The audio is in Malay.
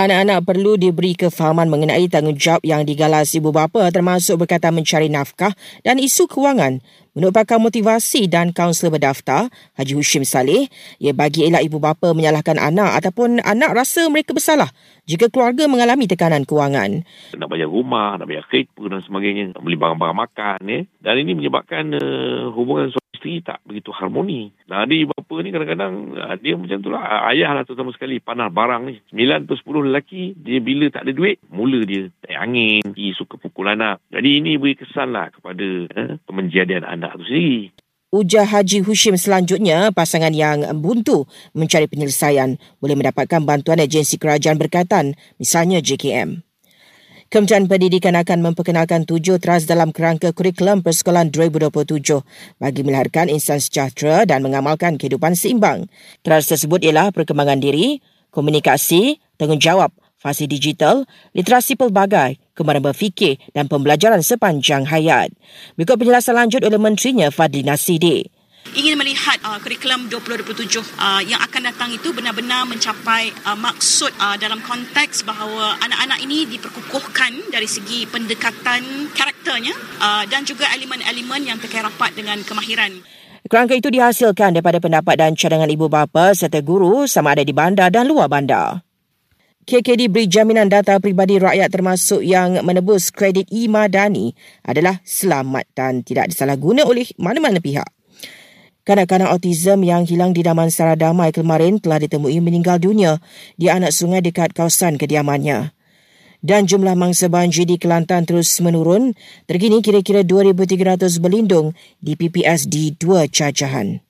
Anak-anak perlu diberi kefahaman mengenai tanggungjawab yang digalas ibu bapa termasuk berkaitan mencari nafkah dan isu kewangan. Menurut pakar motivasi dan kaunselor berdaftar, Haji Hushim Saleh, ia bagi elak ibu bapa menyalahkan anak ataupun anak rasa mereka bersalah jika keluarga mengalami tekanan kewangan. Nak bayar rumah, nak bayar kereta dan sebagainya, nak beli barang-barang makan. Ya. Dan ini menyebabkan uh, hubungan suami isteri tak begitu harmoni. Ada ibu bapa ni kadang-kadang uh, dia macam tu lah. Ayah lah terutama sekali panah barang ni. 9 atau 10 lelaki, dia bila tak ada duit, mula dia tak angin, dia suka pukul anak. Jadi ini beri kesan lah kepada uh, pemenjadian anak itu sendiri. Ujar Haji Hushim selanjutnya, pasangan yang buntu mencari penyelesaian boleh mendapatkan bantuan agensi kerajaan berkaitan, misalnya JKM. Kementerian Pendidikan akan memperkenalkan tujuh teras dalam kerangka kurikulum persekolahan 2027 bagi melahirkan insan sejahtera dan mengamalkan kehidupan seimbang. Teras tersebut ialah perkembangan diri, komunikasi, tanggungjawab, fasi digital, literasi pelbagai, kemaran berfikir dan pembelajaran sepanjang hayat. Berikut penjelasan lanjut oleh Menterinya Fadli Nasidi. Ingin melihat uh, kurikulum 2027 uh, yang akan datang itu benar-benar mencapai uh, maksud uh, dalam konteks bahawa anak-anak ini diperkukuhkan dari segi pendekatan karakternya uh, dan juga elemen-elemen yang terkait rapat dengan kemahiran. Kerangka itu dihasilkan daripada pendapat dan cadangan ibu bapa serta guru sama ada di bandar dan luar bandar. KKD beri jaminan data peribadi rakyat termasuk yang menebus kredit e-madani adalah selamat dan tidak disalahguna oleh mana-mana pihak. Kanak-kanak autism yang hilang di Damansara Damai kemarin telah ditemui meninggal dunia di anak sungai dekat kawasan kediamannya. Dan jumlah mangsa banjir di Kelantan terus menurun, terkini kira-kira 2,300 berlindung di PPS di dua cacahan.